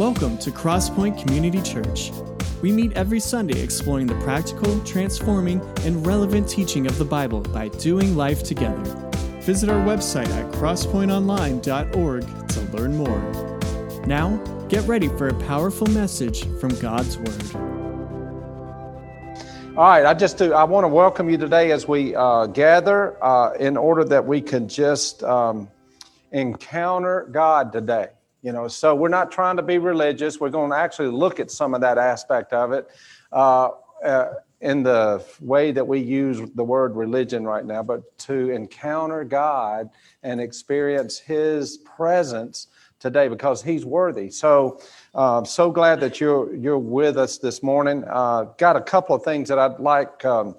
Welcome to Crosspointe Community Church. We meet every Sunday exploring the practical, transforming, and relevant teaching of the Bible by doing life together. Visit our website at crosspointeonline.org to learn more. Now, get ready for a powerful message from God's Word. All right, I just do, I want to welcome you today as we uh, gather uh, in order that we can just um, encounter God today. You know, so we're not trying to be religious. We're going to actually look at some of that aspect of it uh, uh, in the way that we use the word religion right now, but to encounter God and experience His presence today because He's worthy. So, uh, so glad that you're you're with us this morning. Uh, got a couple of things that I'd like um,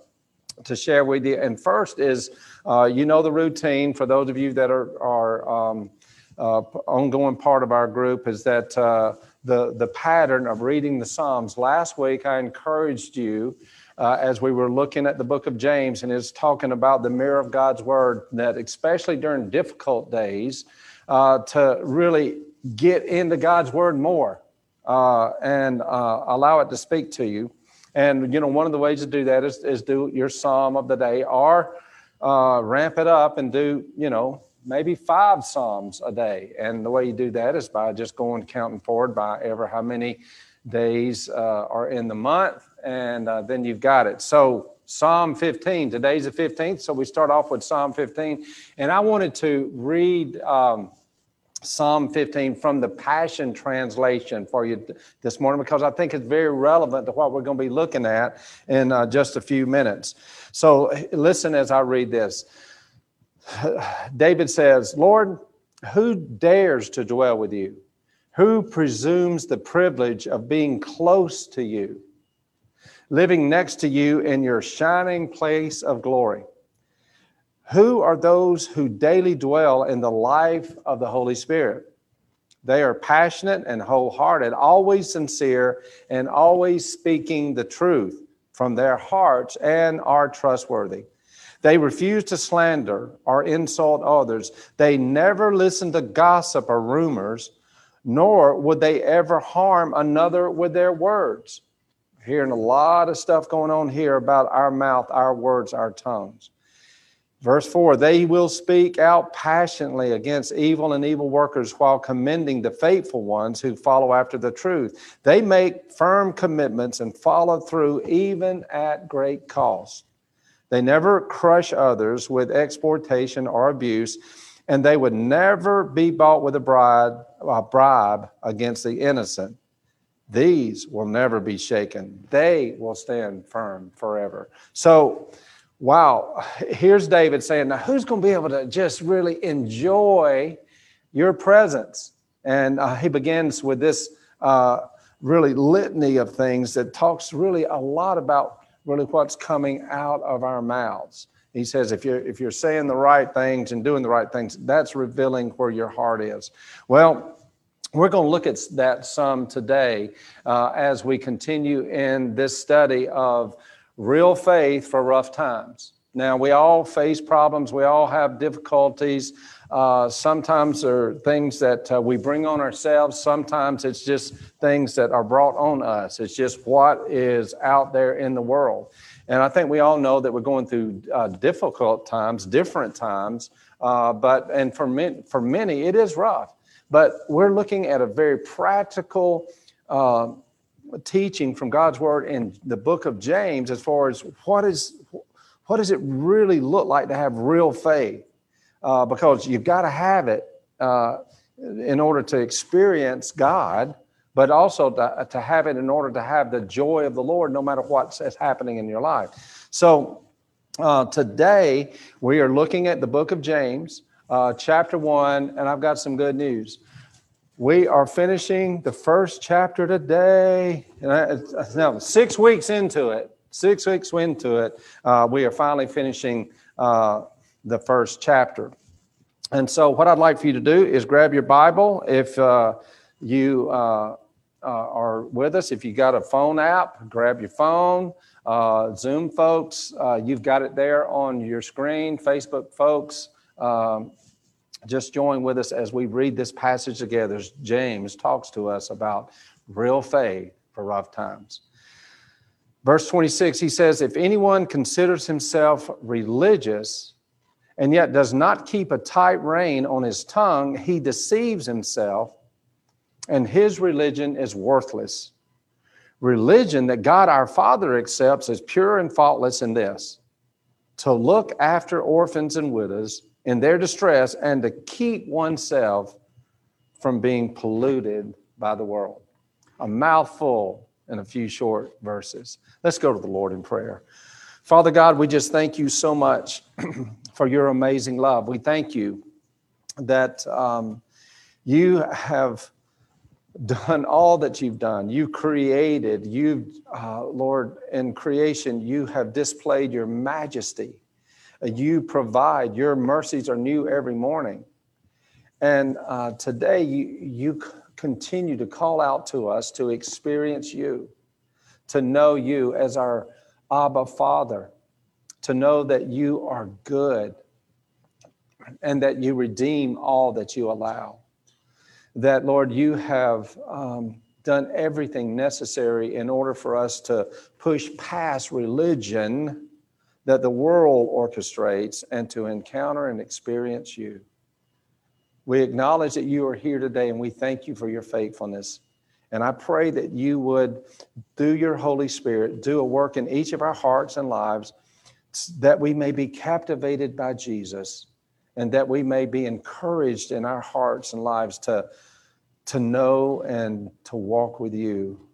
to share with you, and first is uh, you know the routine for those of you that are are um, ongoing part of our group is that uh, the, the pattern of reading the Psalms. Last week, I encouraged you uh, as we were looking at the book of James and is talking about the mirror of God's word, that especially during difficult days, uh, to really get into God's word more uh, and uh, allow it to speak to you. And, you know, one of the ways to do that is, is do your psalm of the day or ramp it up and do, you know, maybe five Psalms a day. And the way you do that is by just going counting forward by ever how many days uh, are in the month, and uh, then you've got it. So, Psalm 15, today's the 15th, so we start off with Psalm 15. And I wanted to read um, Psalm 15 from the Passion Translation for you this morning because I think it's very relevant to what we're going to be looking at in uh, just a few minutes. So, listen as I read this. David says, Lord, who dares to dwell with you? Who presumes the privilege of being close to you, living next to you in your shining place of glory? Who are those who daily dwell in the life of the Holy Spirit? They are passionate and wholehearted, always sincere, and always speaking the truth from their hearts and are trustworthy. They refuse to slander or insult others. They never listen to gossip or rumors, nor would they ever harm another with their words. Hearing a lot of stuff going on here about our mouth, our words, our tongues. Verse 4 They will speak out passionately against evil and evil workers while commending the faithful ones who follow after the truth. They make firm commitments and follow through even at great cost. They never crush others with exploitation or abuse, and they would never be bought with a bribe, a bribe against the innocent. These will never be shaken. They will stand firm forever. So, wow, here's David saying, now who's going to be able to just really enjoy your presence? And uh, he begins with this uh, really litany of things that talks really a lot about really what's coming out of our mouths. He says, if you're, if you're saying the right things and doing the right things, that's revealing where your heart is. Well, we're going to look at that some today uh, as we continue in this study of real faith for rough times. Now, we all face problems, we all have difficulties. Uh, sometimes there are things that uh, we bring on ourselves. Sometimes it's just things that are brought on us. It's just what is out there in the world. And I think we all know that we're going through uh, difficult times, different times. Uh, but and for many, for many, it is rough. But we're looking at a very practical uh, teaching from God's Word in the book of James, as far as what is what does it really look like to have real faith uh, because you've got to have it uh, in order to experience God, but also to, to have it in order to have the joy of the Lord no matter what's happening in your life. So uh, today we are looking at the book of James, uh, chapter one, and I've got some good news. We are finishing the first chapter today. No, six weeks into it. Six weeks into it, uh, we are finally finishing uh, the first chapter. And so, what I'd like for you to do is grab your Bible. If uh, you uh, uh, are with us, if you got a phone app, grab your phone. Uh, Zoom folks, uh, you've got it there on your screen. Facebook folks, um, just join with us as we read this passage together. James talks to us about real faith for rough times. Verse 26, he says, If anyone considers himself religious and yet does not keep a tight rein on his tongue, he deceives himself, and his religion is worthless. Religion that God our Father accepts as pure and faultless in this to look after orphans and widows in their distress and to keep oneself from being polluted by the world. A mouthful in a few short verses. Let's go to the Lord in prayer. Father God, we just thank you so much for your amazing love. We thank you that um, you have done all that you've done. You created, you, uh, Lord, in creation, you have displayed your majesty. Uh, you provide, your mercies are new every morning. And uh, today, you, you continue to call out to us to experience you, to know you as our Abba Father, to know that you are good and that you redeem all that you allow. That, Lord, you have um, done everything necessary in order for us to push past religion that the world orchestrates and to encounter and experience you. We acknowledge that you are here today and we thank you for your faithfulness. And I pray that you would, through your Holy Spirit, do a work in each of our hearts and lives that we may be captivated by Jesus and that we may be encouraged in our hearts and lives to, to know and to walk with you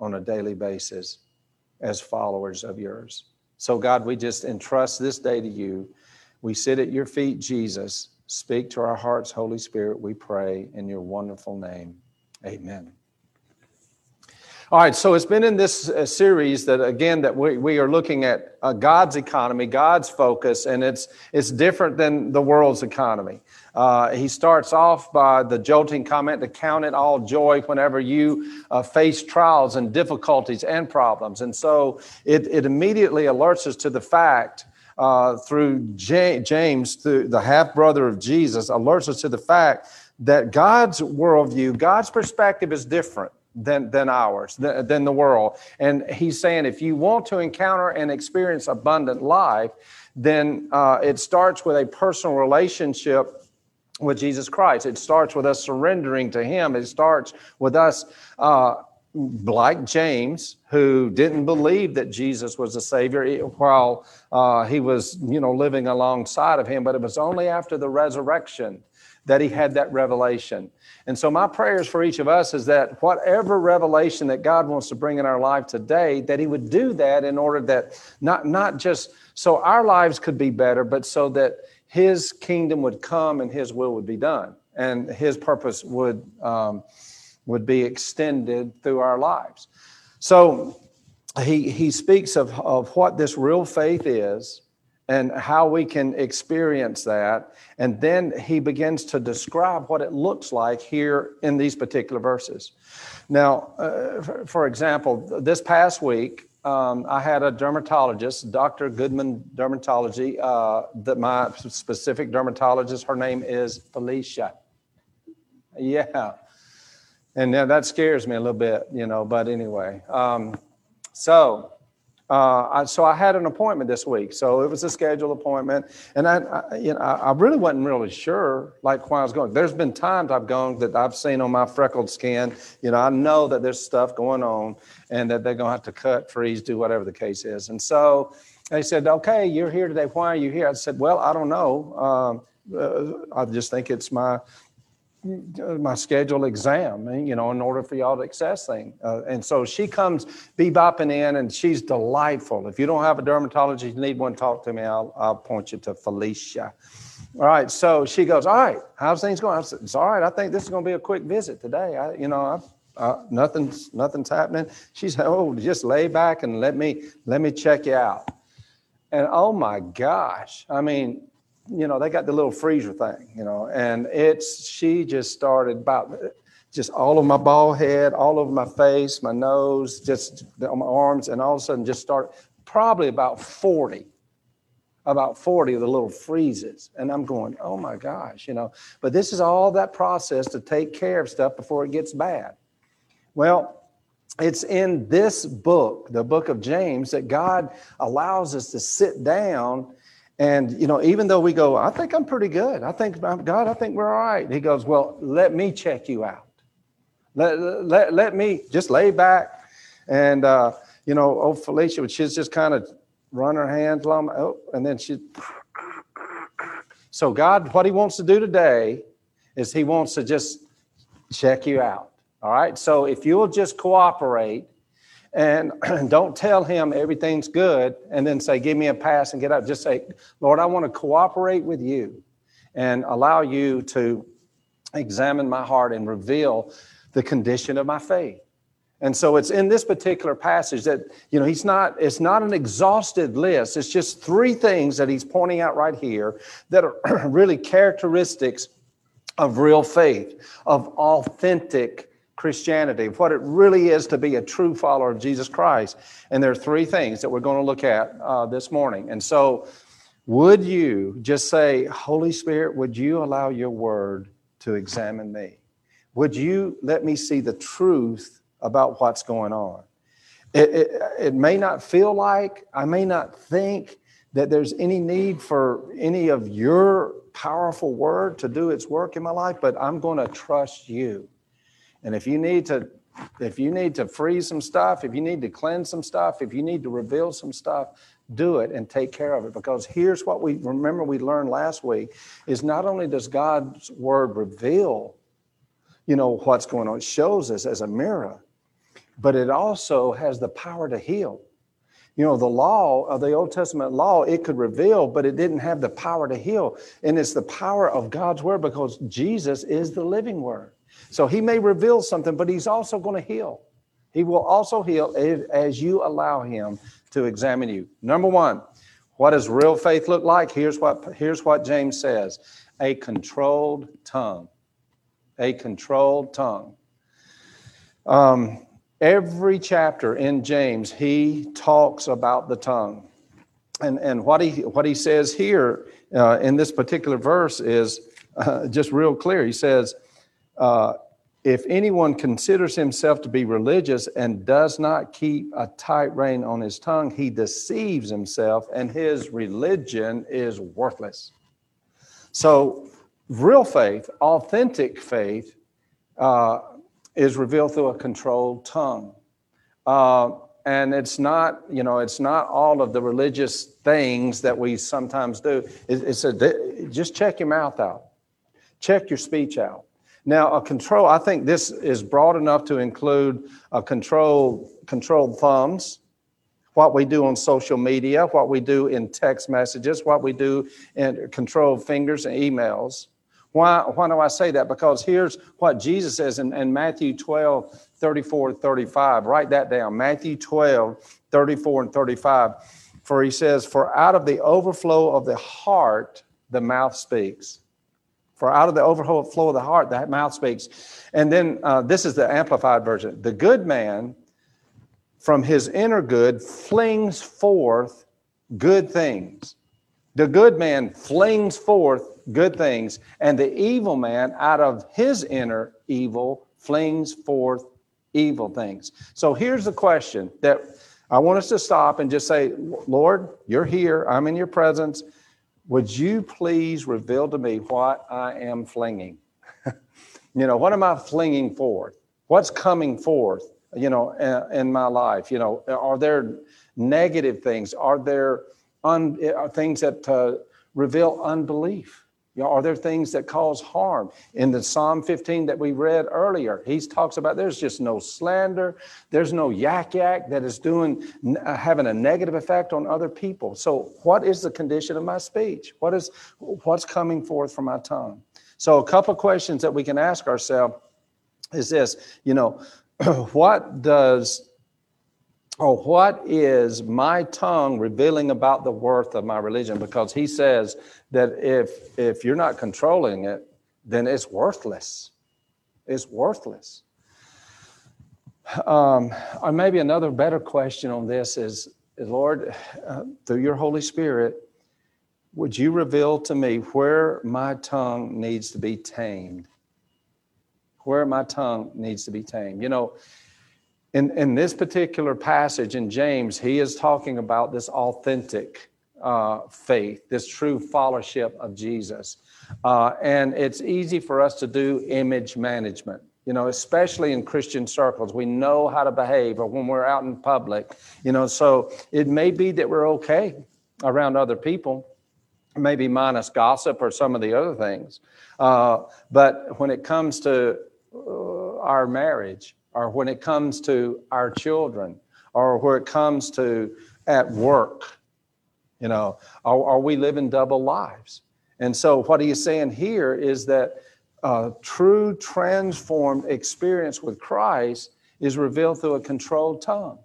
on a daily basis as followers of yours. So, God, we just entrust this day to you. We sit at your feet, Jesus. Speak to our hearts, Holy Spirit, we pray in your wonderful name. Amen. All right, so it's been in this uh, series that again that we, we are looking at uh, God's economy, God's focus, and it's it's different than the world's economy. Uh, he starts off by the jolting comment to count it all joy whenever you uh, face trials and difficulties and problems, and so it it immediately alerts us to the fact. Uh, through James, through the half brother of Jesus, alerts us to the fact that God's worldview, God's perspective is different than, than ours, than, than the world. And he's saying if you want to encounter and experience abundant life, then uh, it starts with a personal relationship with Jesus Christ. It starts with us surrendering to Him. It starts with us, uh, like James, who didn't believe that Jesus was the Savior while uh, he was, you know, living alongside of Him. But it was only after the resurrection that he had that revelation. And so my prayers for each of us is that whatever revelation that God wants to bring in our life today, that he would do that in order that not, not just so our lives could be better, but so that his kingdom would come and his will would be done and his purpose would, um, would be extended through our lives. So he, he speaks of, of what this real faith is and how we can experience that. And then he begins to describe what it looks like here in these particular verses. Now, uh, for, example, this past week, um, I had a dermatologist, Dr. Goodman Dermatology. Uh, that my specific dermatologist, her name is Felicia. Yeah, and now that scares me a little bit, you know. But anyway, um, so uh, I, so I had an appointment this week. So it was a scheduled appointment, and I, I you know, I, really wasn't really sure like why I was going. There's been times I've gone that I've seen on my freckled skin. You know, I know that there's stuff going on, and that they're gonna have to cut, freeze, do whatever the case is. And so they said, "Okay, you're here today. Why are you here?" I said, "Well, I don't know. Um, uh, I just think it's my my scheduled exam, you know, in order for y'all to access things. Uh, and so she comes bebopping in and she's delightful. If you don't have a dermatologist, you need one, talk to me. I'll, I'll point you to Felicia. All right. So she goes, all right, how's things going? I said, it's all right. I think this is going to be a quick visit today. I, you know, I, uh, nothing's, nothing's happening. She said, oh, just lay back and let me, let me check you out. And oh my gosh, I mean, you know, they got the little freezer thing, you know, and it's, she just started about, just all of my bald head, all over my face, my nose, just on my arms, and all of a sudden just started, probably about 40 about 40 of the little freezes. And I'm going, oh my gosh, you know. But this is all that process to take care of stuff before it gets bad. Well, it's in this book, the book of James, that God allows us to sit down. And, you know, even though we go, I think I'm pretty good. I think, God, I think we're all right. He goes, well, let me check you out. Let, let, let me just lay back. And, uh, you know, old Felicia, she's just kind of run her hands along, oh, and then she. So, God, what He wants to do today is He wants to just check you out. All right. So, if you'll just cooperate and don't tell Him everything's good and then say, Give me a pass and get out. Just say, Lord, I want to cooperate with you and allow you to examine my heart and reveal the condition of my faith. And so it's in this particular passage that, you know, he's not, it's not an exhausted list. It's just three things that he's pointing out right here that are really characteristics of real faith, of authentic Christianity, what it really is to be a true follower of Jesus Christ. And there are three things that we're going to look at uh, this morning. And so, would you just say, Holy Spirit, would you allow your word to examine me? Would you let me see the truth about what's going on. It, it, it, may not feel like, I may not think that there's any need for any of your powerful word to do its work in my life, but I'm going to trust you. And if you need to, if you need to freeze some stuff, if you need to cleanse some stuff, if you need to reveal some stuff, do it and take care of it. Because here's what we remember we learned last week is not only does God's word reveal, you know, what's going on, it shows us as a mirror but it also has the power to heal. You know, the law of the Old Testament law, it could reveal, but it didn't have the power to heal. And it's the power of God's word because Jesus is the living word. So he may reveal something, but he's also going to heal. He will also heal as you allow him to examine you. Number one, what does real faith look like? Here's what, here's what James says a controlled tongue. A controlled tongue. Um, Every chapter in James, he talks about the tongue. And, and what, he, what he says here uh, in this particular verse is uh, just real clear. He says, uh, If anyone considers himself to be religious and does not keep a tight rein on his tongue, he deceives himself and his religion is worthless. So, real faith, authentic faith, uh, is revealed through a controlled tongue. Uh, and it's not, you know, it's not all of the religious things that we sometimes do. It, it's a, just check your mouth out, check your speech out. Now, a control, I think this is broad enough to include a control, controlled thumbs, what we do on social media, what we do in text messages, what we do in controlled fingers and emails. Why, why do I say that? Because here's what Jesus says in, in Matthew 12, 34, 35. Write that down. Matthew 12, 34 and 35. For he says, For out of the overflow of the heart, the mouth speaks. For out of the overflow of the heart, the mouth speaks. And then uh, this is the amplified version. The good man from his inner good flings forth good things. The good man flings forth good things, and the evil man, out of his inner evil, flings forth evil things. So here's the question that I want us to stop and just say, Lord, you're here. I'm in your presence. Would you please reveal to me what I am flinging? you know, what am I flinging forth? What's coming forth, you know, in my life? You know, are there negative things? Are there un, things that uh, reveal unbelief? You know, are there things that cause harm? In the Psalm 15 that we read earlier, he talks about there's just no slander, there's no yak yak that is doing uh, having a negative effect on other people. So, what is the condition of my speech? What is what's coming forth from my tongue? So, a couple questions that we can ask ourselves is this, you know, what does or what is my tongue revealing about the worth of my religion? Because he says that if if you're not controlling it, then it's worthless. It's worthless. Um, or maybe another better question on this is, Lord, uh, through your Holy Spirit, would you reveal to me where my tongue needs to be tamed? Where my tongue needs to be tamed. You know, in, in this particular passage in James, he is talking about this authentic uh, faith, this true followership of Jesus. Uh, and it's easy for us to do image management you know, especially in Christian circles. We know how to behave or when we're out in public, you know, so it may be that we're okay around other people, maybe minus gossip or some of the other things. Uh, but when it comes to uh, our marriage or when it comes to our children or where it comes to at work, you know, are, are we living double lives? And so what he's saying here is that a true transformed experience with Christ is revealed through a controlled tongue.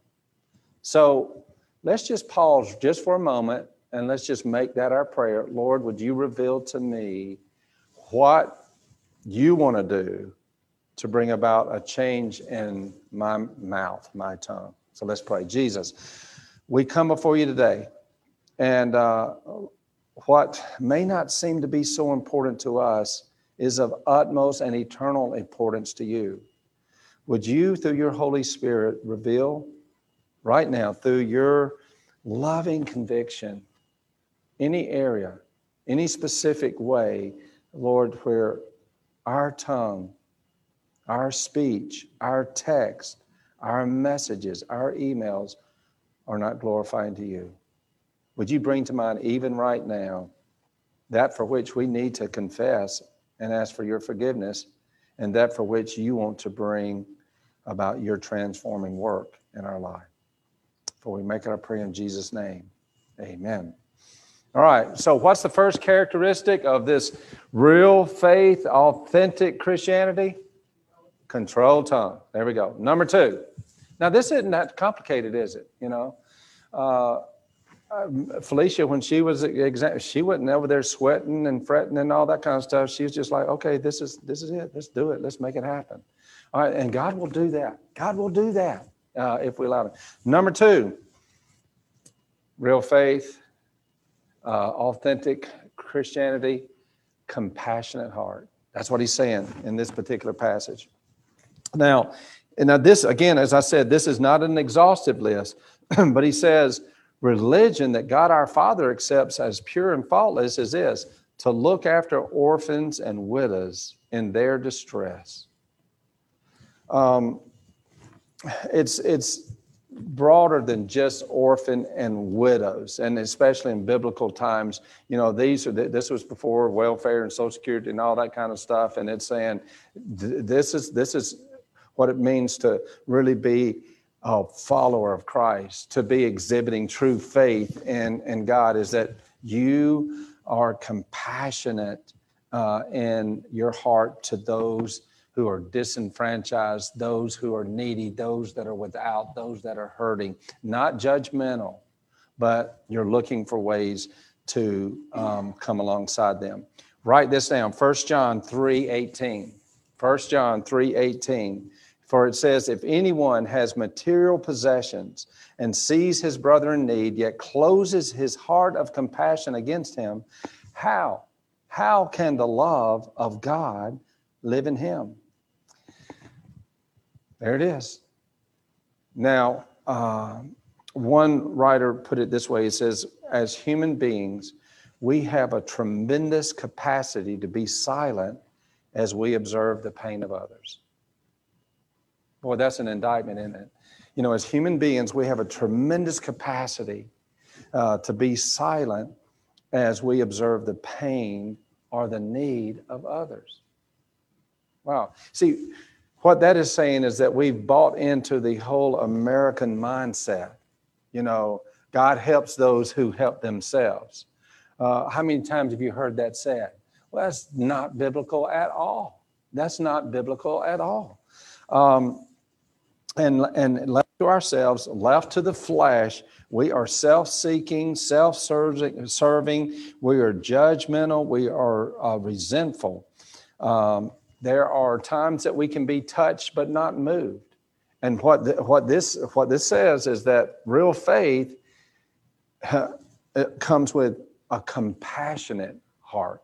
So let's just pause just for a moment and let's just make that our prayer. Lord, would you reveal to me what you want to do to bring about a change in my mouth, my tongue? So let's pray. Jesus, we come before you today, and uh, what may not seem to be so important to us is of utmost and eternal importance to you. Would you, through your Holy Spirit, reveal right now, through your loving conviction, any area, any specific way, Lord, where our tongue, our speech, our text, our messages, our emails are not glorifying to you? Would you bring to mind, even right now, that for which we need to confess and ask for your forgiveness and that for which you want to bring about your transforming work in our life. For we make it our prayer in Jesus' name. Amen. All right, so what's the first characteristic of this real faith, authentic Christianity? Controlled tongue. There we go. Number two. Now, this isn't that complicated, is it? You know, uh, um, Felicia, when she was she wasn't over there sweating and fretting and all that kind of stuff. She was just like, okay, this is this is it. Let's do it. Let's make it happen. All right, and God will do that. God will do that uh, if we allow Him. Number two, real faith, uh, authentic Christianity, compassionate heart. That's what he's saying in this particular passage. Now, and now this again, as I said, this is not an exhaustive list, but he says religion that God our Father accepts as pure and faultless is this to look after orphans and widows in their distress. Um, it's, it's broader than just orphan and widows, and especially in biblical times, you know, these are this was before welfare and Social Security and all that kind of stuff, and it's saying this is this is what it means to really be a follower of Christ, to be exhibiting true faith in, in God, is that you are compassionate uh, in your heart to those who are disenfranchised, those who are needy, those that are without, those that are hurting. Not judgmental, but you're looking for ways to um, come alongside them. Write this down 1 John 3 18. 1 John 3 18. For it says, If anyone has material possessions and sees his brother in need, yet closes his heart of compassion against him, how? How can the love of God live in him? There it is. Now, uh, one writer put it this way he says, As human beings, we have a tremendous capacity to be silent as we observe the pain of others. Boy, that's an indictment, isn't it? You know, as human beings, we have a tremendous capacity uh, to be silent as we observe the pain or the need of others. Wow. See, what that is saying is that we've bought into the whole American mindset. You know, God helps those who help themselves. Uh, how many times have you heard that said? Well, that's not biblical at all. That's not biblical at all. Um, and, and left to ourselves, left to the flesh, we are self seeking, self serving, we are judgmental, we are uh, resentful. Um, there are times that we can be touched but not moved. And what, what, this, what this says is that real faith it comes with a compassionate heart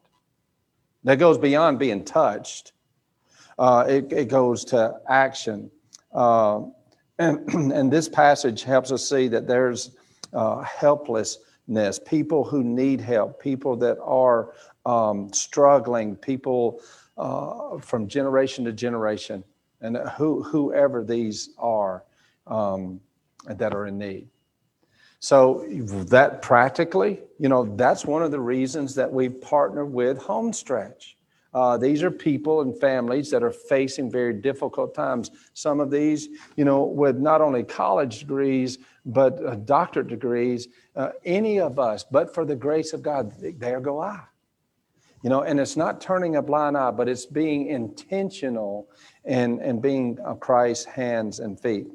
that goes beyond being touched. Uh, it, it, goes to action. Uh, and, and this passage helps us see that there's uh, helplessness, people who need help, people that are um, struggling, people uh, from generation to generation, and who, whoever these are um, that are in need. So that practically, you know, that's one of the reasons that we partner with Homestretch. Uh, these are people and families that are facing very difficult times. Some of these, you know, with not only college degrees, but uh, doctorate degrees, uh, any of us, but for the grace of God, there go I. You know, and it's not turning a blind eye, but it's being intentional and, and being Christ's hands and feet.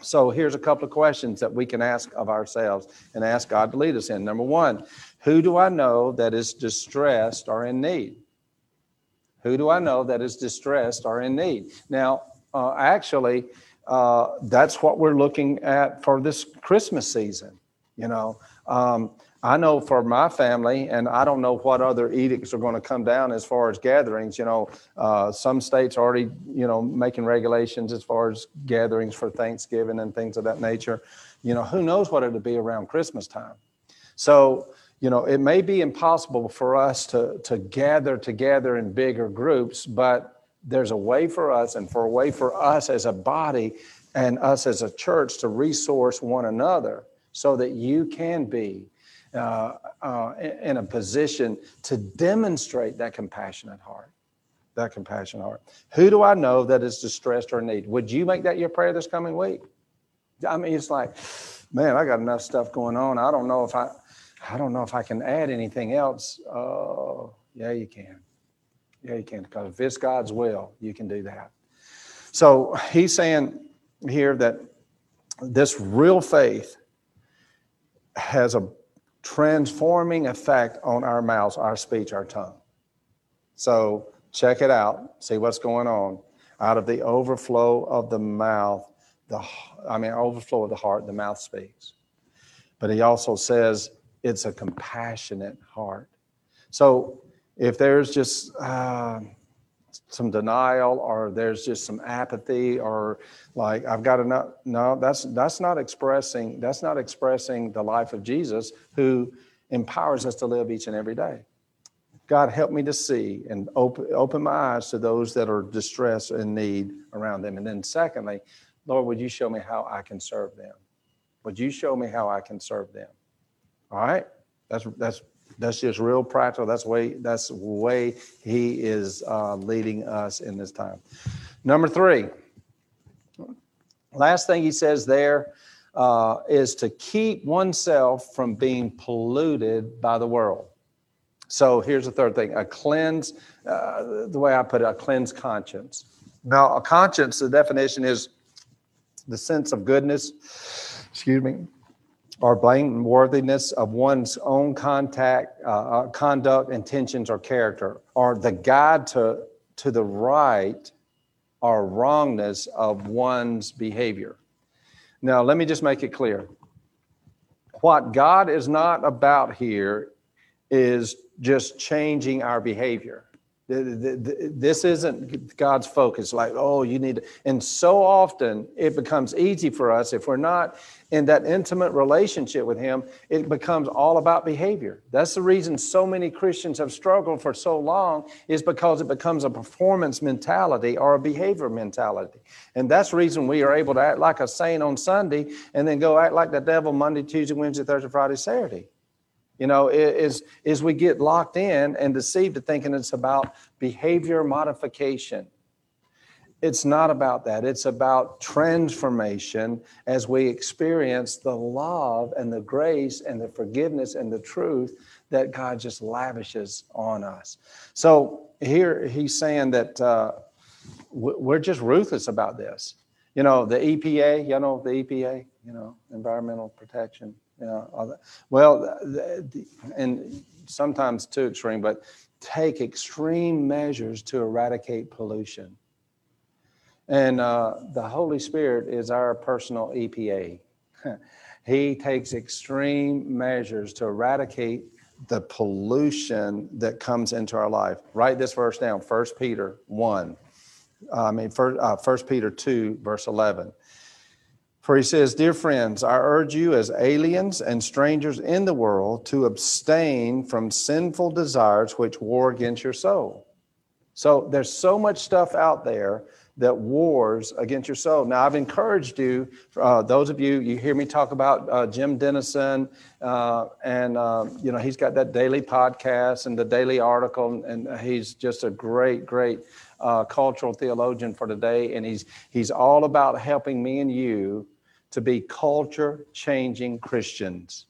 So here's a couple of questions that we can ask of ourselves and ask God to lead us in. Number one, who do I know that is distressed or in need? Who do I know that is distressed or in need? Now, uh, actually, uh, that's what we're looking at for this Christmas season. You know, um, I know for my family, and I don't know what other edicts are going to come down as far as gatherings. You know, uh, some states are already, you know, making regulations as far as gatherings for Thanksgiving and things of that nature. You know, who knows what it'll be around Christmas time. So, you know, it may be impossible for us to, to gather together in bigger groups, but there's a way for us and for a way for us as a body and us as a church to resource one another so that you can be uh, uh, in a position to demonstrate that compassionate heart. That compassionate heart. Who do I know that is distressed or in need? Would you make that your prayer this coming week? I mean, it's like, man, I got enough stuff going on. I don't know if I, I don't know if I can add anything else. Uh, yeah, you can. Yeah, you can. Because if it's God's will, you can do that. So he's saying here that this real faith has a transforming effect on our mouths, our speech, our tongue. So check it out, see what's going on. Out of the overflow of the mouth, the I mean overflow of the heart, the mouth speaks. But he also says it's a compassionate heart. So if there's just uh, some denial or there's just some apathy or like I've got enough. No, that's that's not expressing that's not expressing the life of Jesus who empowers us to live each and every day. God help me to see and open open my eyes to those that are distressed and need around them. And then secondly, Lord, would you show me how I can serve them? Would you show me how I can serve them? All right? That's that's that's just real practical. That's way that's way he is uh, leading us in this time. Number three. Last thing he says there uh, is to keep oneself from being polluted by the world. So here's the third thing: a cleanse. Uh, the way I put it, a cleanse conscience. Now, a conscience. The definition is the sense of goodness. Excuse me or blameworthiness of one's own contact, uh, uh, conduct, intentions, or character, or the guide to, to the right or wrongness of one's behavior. Now, let me just make it clear. What God is not about here is just changing our behavior. This isn't God's focus, like, oh, you need to. And so often it becomes easy for us if we're not in that intimate relationship with Him, it becomes all about behavior. That's the reason so many Christians have struggled for so long, is because it becomes a performance mentality or a behavior mentality. And that's the reason we are able to act like a saint on Sunday and then go act like the devil Monday, Tuesday, Wednesday, Thursday, Friday, Saturday. You know, is is we get locked in and deceived to thinking it's about behavior modification. It's not about that. It's about transformation as we experience the love and the grace and the forgiveness and the truth that God just lavishes on us. So here he's saying that uh, we're just ruthless about this. You know, the EPA, you know, the EPA, you know, environmental protection know, well, and sometimes too extreme, but take extreme measures to eradicate pollution. And uh, the Holy Spirit is our personal EPA. he takes extreme measures to eradicate the pollution that comes into our life. Write this verse down 1 Peter 1. I mean, 1 uh, Peter 2, verse 11. For he says, Dear friends, I urge you as aliens and strangers in the world to abstain from sinful desires which war against your soul. So there's so much stuff out there that wars against your soul. Now, I've encouraged you, uh, those of you, you hear me talk about uh, Jim Denison, uh, and uh, you know he's got that daily podcast and the daily article, and he's just a great, great uh, cultural theologian for today, and he's he's all about helping me and you to be culture-changing Christians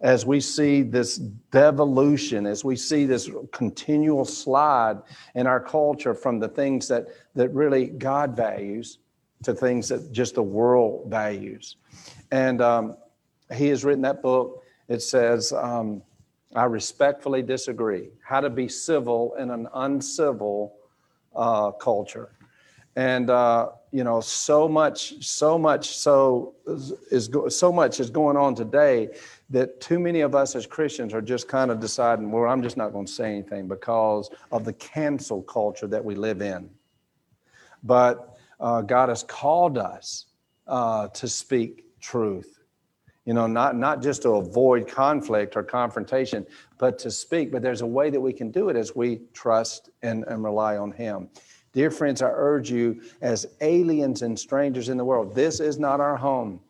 as we see this devolution, as we see this continual slide in our culture from the things that, that really God values to things that just the world values. And um, he has written that book. It says, um, I respectfully disagree. How to be civil in an uncivil uh, culture. And, uh, you know, so much, so much, so is, so much is going on today that too many of us as Christians are just kind of deciding, well, I'm just not going to say anything because of the cancel culture that we live in. But uh, God has called us uh, to speak truth. You know, not, not just to avoid conflict or confrontation, but to speak. But there's a way that we can do it as we trust and, and rely on Him. Dear friends, I urge you, as aliens and strangers in the world, this is not our home.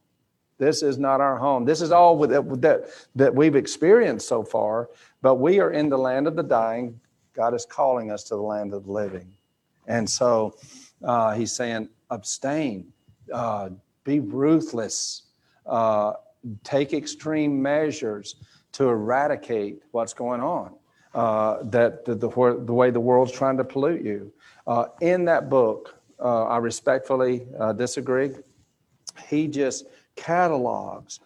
This is not our home. This is all that, that, that we've experienced so far, but we are in the land of the dying. God is calling us to the land of the living. And so uh, he's saying, abstain, uh, be ruthless, uh, take extreme measures to eradicate what's going on, uh, that the, the, the, way the world's trying to pollute you. Uh, in that book, uh, I respectfully disagree. He just catalogs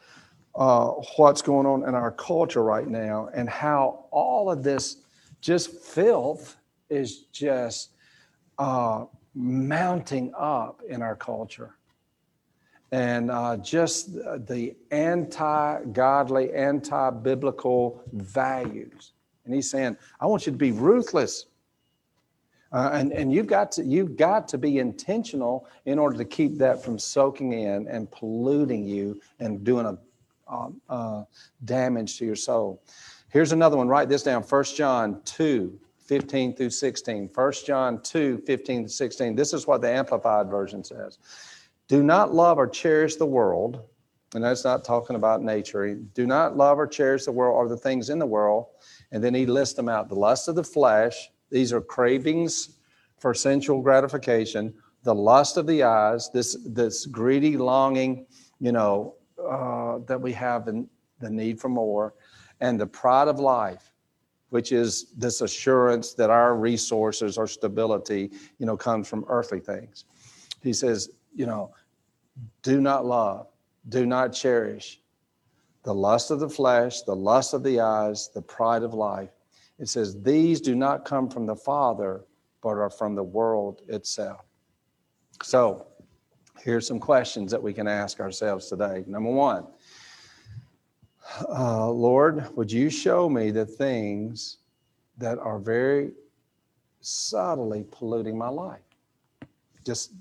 uh, what's going on in our culture right now and how all of this just filth is just uh, mounting up in our culture. And uh, just the anti godly, anti biblical values. And he's saying, I want you to be ruthless. Uh, and and you've got to you've got to be intentional in order to keep that from soaking in and polluting you and doing a um, uh, damage to your soul. Here's another one. Write this down. 1 John 2, 15 through 16. 1 John 2, 15 to 16. This is what the Amplified Version says. Do not love or cherish the world, and that's not talking about nature. Do not love or cherish the world or the things in the world. And then he lists them out the lust of the flesh, these are cravings for sensual gratification, the lust of the eyes, this, this greedy longing, you know, uh, that we have and the need for more, and the pride of life, which is this assurance that our resources or stability, you know, comes from earthly things. He says, you know, do not love, do not cherish the lust of the flesh, the lust of the eyes, the pride of life, it says, These do not come from the Father, but are from the world itself. So, here's some questions that we can ask ourselves today. Number one, uh, Lord, would you show me the things that are very subtly polluting my life? Just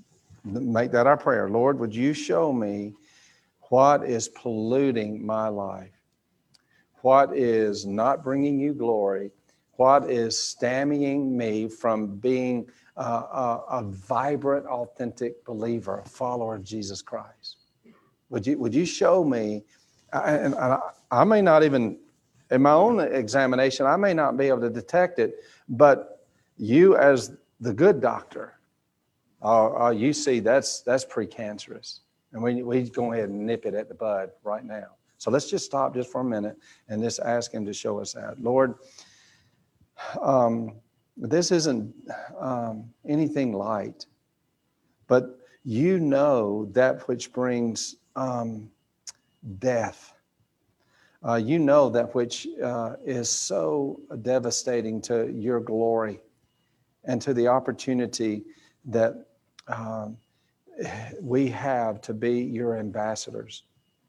make that our prayer. Lord, would you show me what is polluting my life? What is not bringing you glory? What is stemming me from being a, a, a, vibrant, authentic believer, a follower of Jesus Christ? Would you, would you show me? And I, I may not even, in my own examination, I may not be able to detect it, but you, as the good doctor, uh, uh, you see that's that's precancerous, and we we go ahead and nip it at the bud right now. So let's just stop just for a minute and just ask Him to show us that, Lord. Um, this isn't um, anything light, but you know that which brings um, death. Uh, you know that which uh, is so devastating to your glory and to the opportunity that um, we have to be your ambassadors.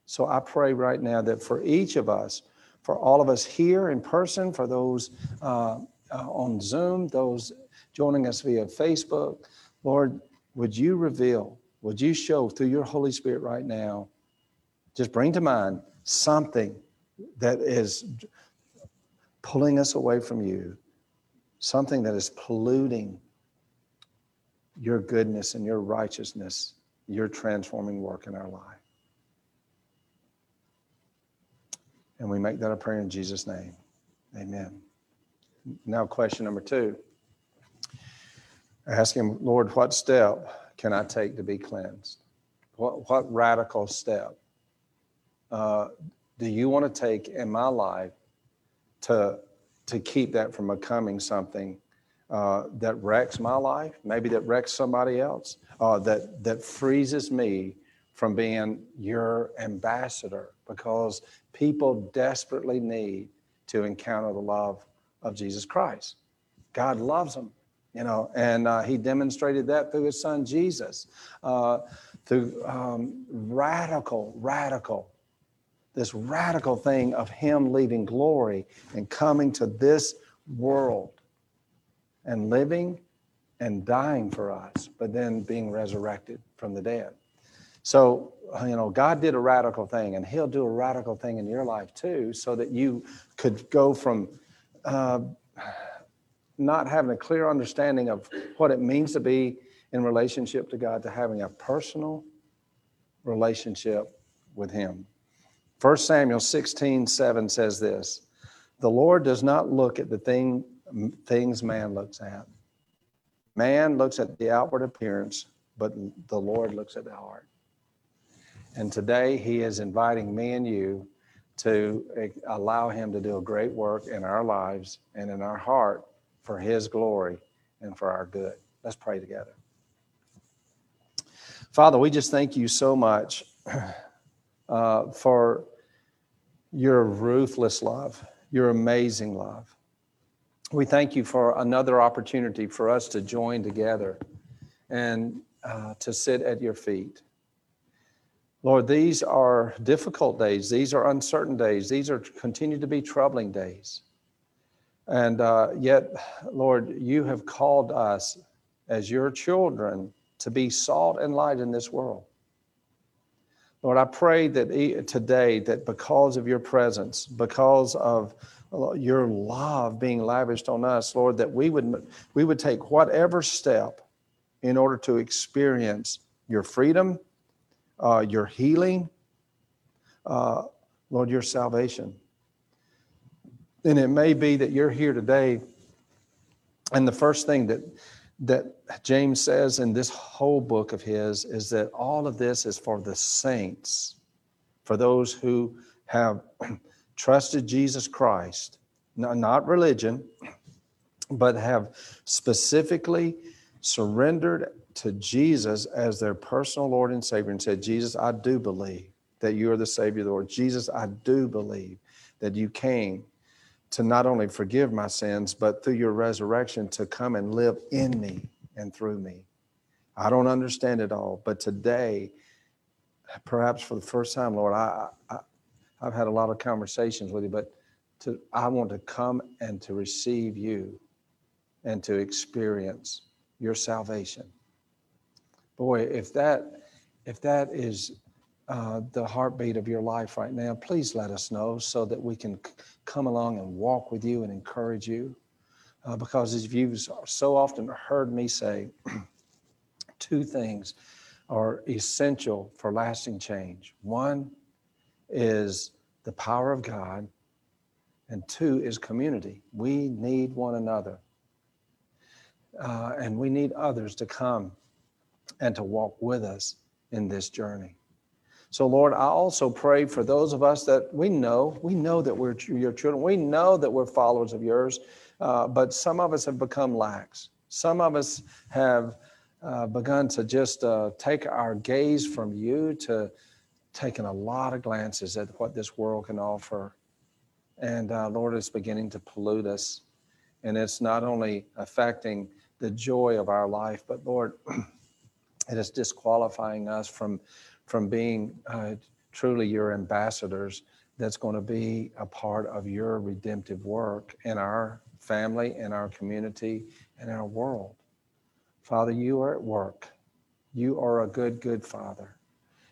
So I pray right now that for each of us, for all of us here in person, for those uh, uh, on Zoom, those joining us via Facebook. Lord, would you reveal, would you show through your Holy Spirit right now, just bring to mind something that is pulling us away from you, something that is polluting your goodness and your righteousness, your transforming work in our life. And we make that a prayer in Jesus' name. Amen. Now, question number two. Ask him, Lord, what step can I take to be cleansed? What, what radical step uh, do you want to take in my life to, to keep that from becoming something uh, that wrecks my life, maybe that wrecks somebody else, uh, that, that freezes me from being your ambassador because people desperately need to encounter the love of Jesus Christ. God loves them, you know, and uh, He demonstrated that through His Son Jesus, uh, through um, radical, radical, this radical thing of Him leaving glory and coming to this world and living and dying for us, but then being resurrected from the dead. So, you know, God did a radical thing, and He'll do a radical thing in your life too, so that you could go from uh, not having a clear understanding of what it means to be in relationship to God to having a personal relationship with Him. 1 Samuel 16, 7 says this The Lord does not look at the thing, things man looks at. Man looks at the outward appearance, but the Lord looks at the heart. And today, He is inviting me and you to allow Him to do a great work in our lives and in our heart for His glory and for our good. Let's pray together. Father, we just thank you so much uh, for your ruthless love, your amazing love. We thank you for another opportunity for us to join together and uh, to sit at your feet. Lord, these are difficult days. These are uncertain days. These are continue to be troubling days. And uh, yet, Lord, you have called us as your children to be salt and light in this world. Lord, I pray that today, that because of your presence, because of your love being lavished on us, Lord, that we would, we would take whatever step in order to experience your freedom uh, your healing, uh, Lord, your salvation. And it may be that you're here today, and the first thing that that James says in this whole book of his is that all of this is for the saints, for those who have trusted Jesus Christ, not religion, but have specifically surrendered to Jesus as their personal Lord and Savior and said, Jesus, I do believe that you are the Savior of the Lord. Jesus, I do believe that you came to not only forgive my sins, but through your resurrection to come and live in me and through me. I don't understand it all, but today, perhaps for the first time, Lord, I, I, have had a lot of conversations with you, but to, I want to come and to receive you and to experience your salvation. Boy, if that if that is uh, the heartbeat of your life right now, please let us know so that we can c- come along and walk with you and encourage you. Uh, because as you've so often heard me say, two things are essential for lasting change. One is the power of God, and two is community. We need one another uh, and we need others to come and to walk with us in this journey. So, Lord, I also pray for those of us that we know, we know that we're your children, we know that we're followers of yours, uh, but some of us have become lax. Some of us have uh, begun to just uh, take our gaze from you to taking a lot of glances at what this world can offer. And uh, Lord, it's beginning to pollute us. And it's not only affecting the joy of our life. But Lord, it is disqualifying us from, from being uh, truly your ambassadors that's going to be a part of your redemptive work in our family, in our community, in our world. Father, you are at work. You are a good, good Father.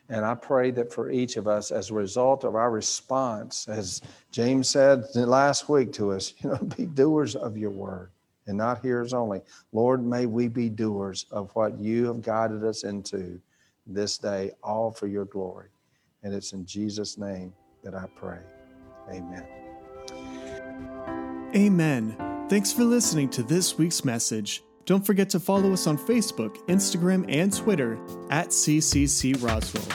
And I pray that for each of us, as a result of our response, as James said last week to us, you know, be doers of your word and not hearers only. Lord, may we be doers of what you have guided us into this day, all for your glory. And it's in Jesus' name that I pray. Amen. Amen. Thanks for listening to this week's message. Don't forget to follow us on Facebook, Instagram, and Twitter at CCC Roswell.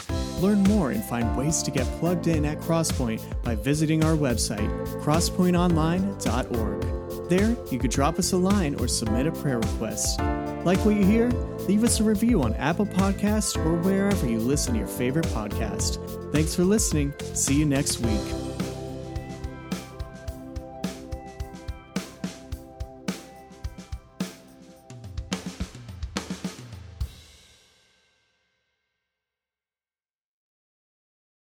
Learn more and find ways to get plugged in at Crosspointe by visiting our website, crosspointeonline.org. There, you could drop us a line or submit a prayer request. Like what you hear? Leave us a review on Apple Podcasts or wherever you listen to your favorite podcast. Thanks for listening. See you next week.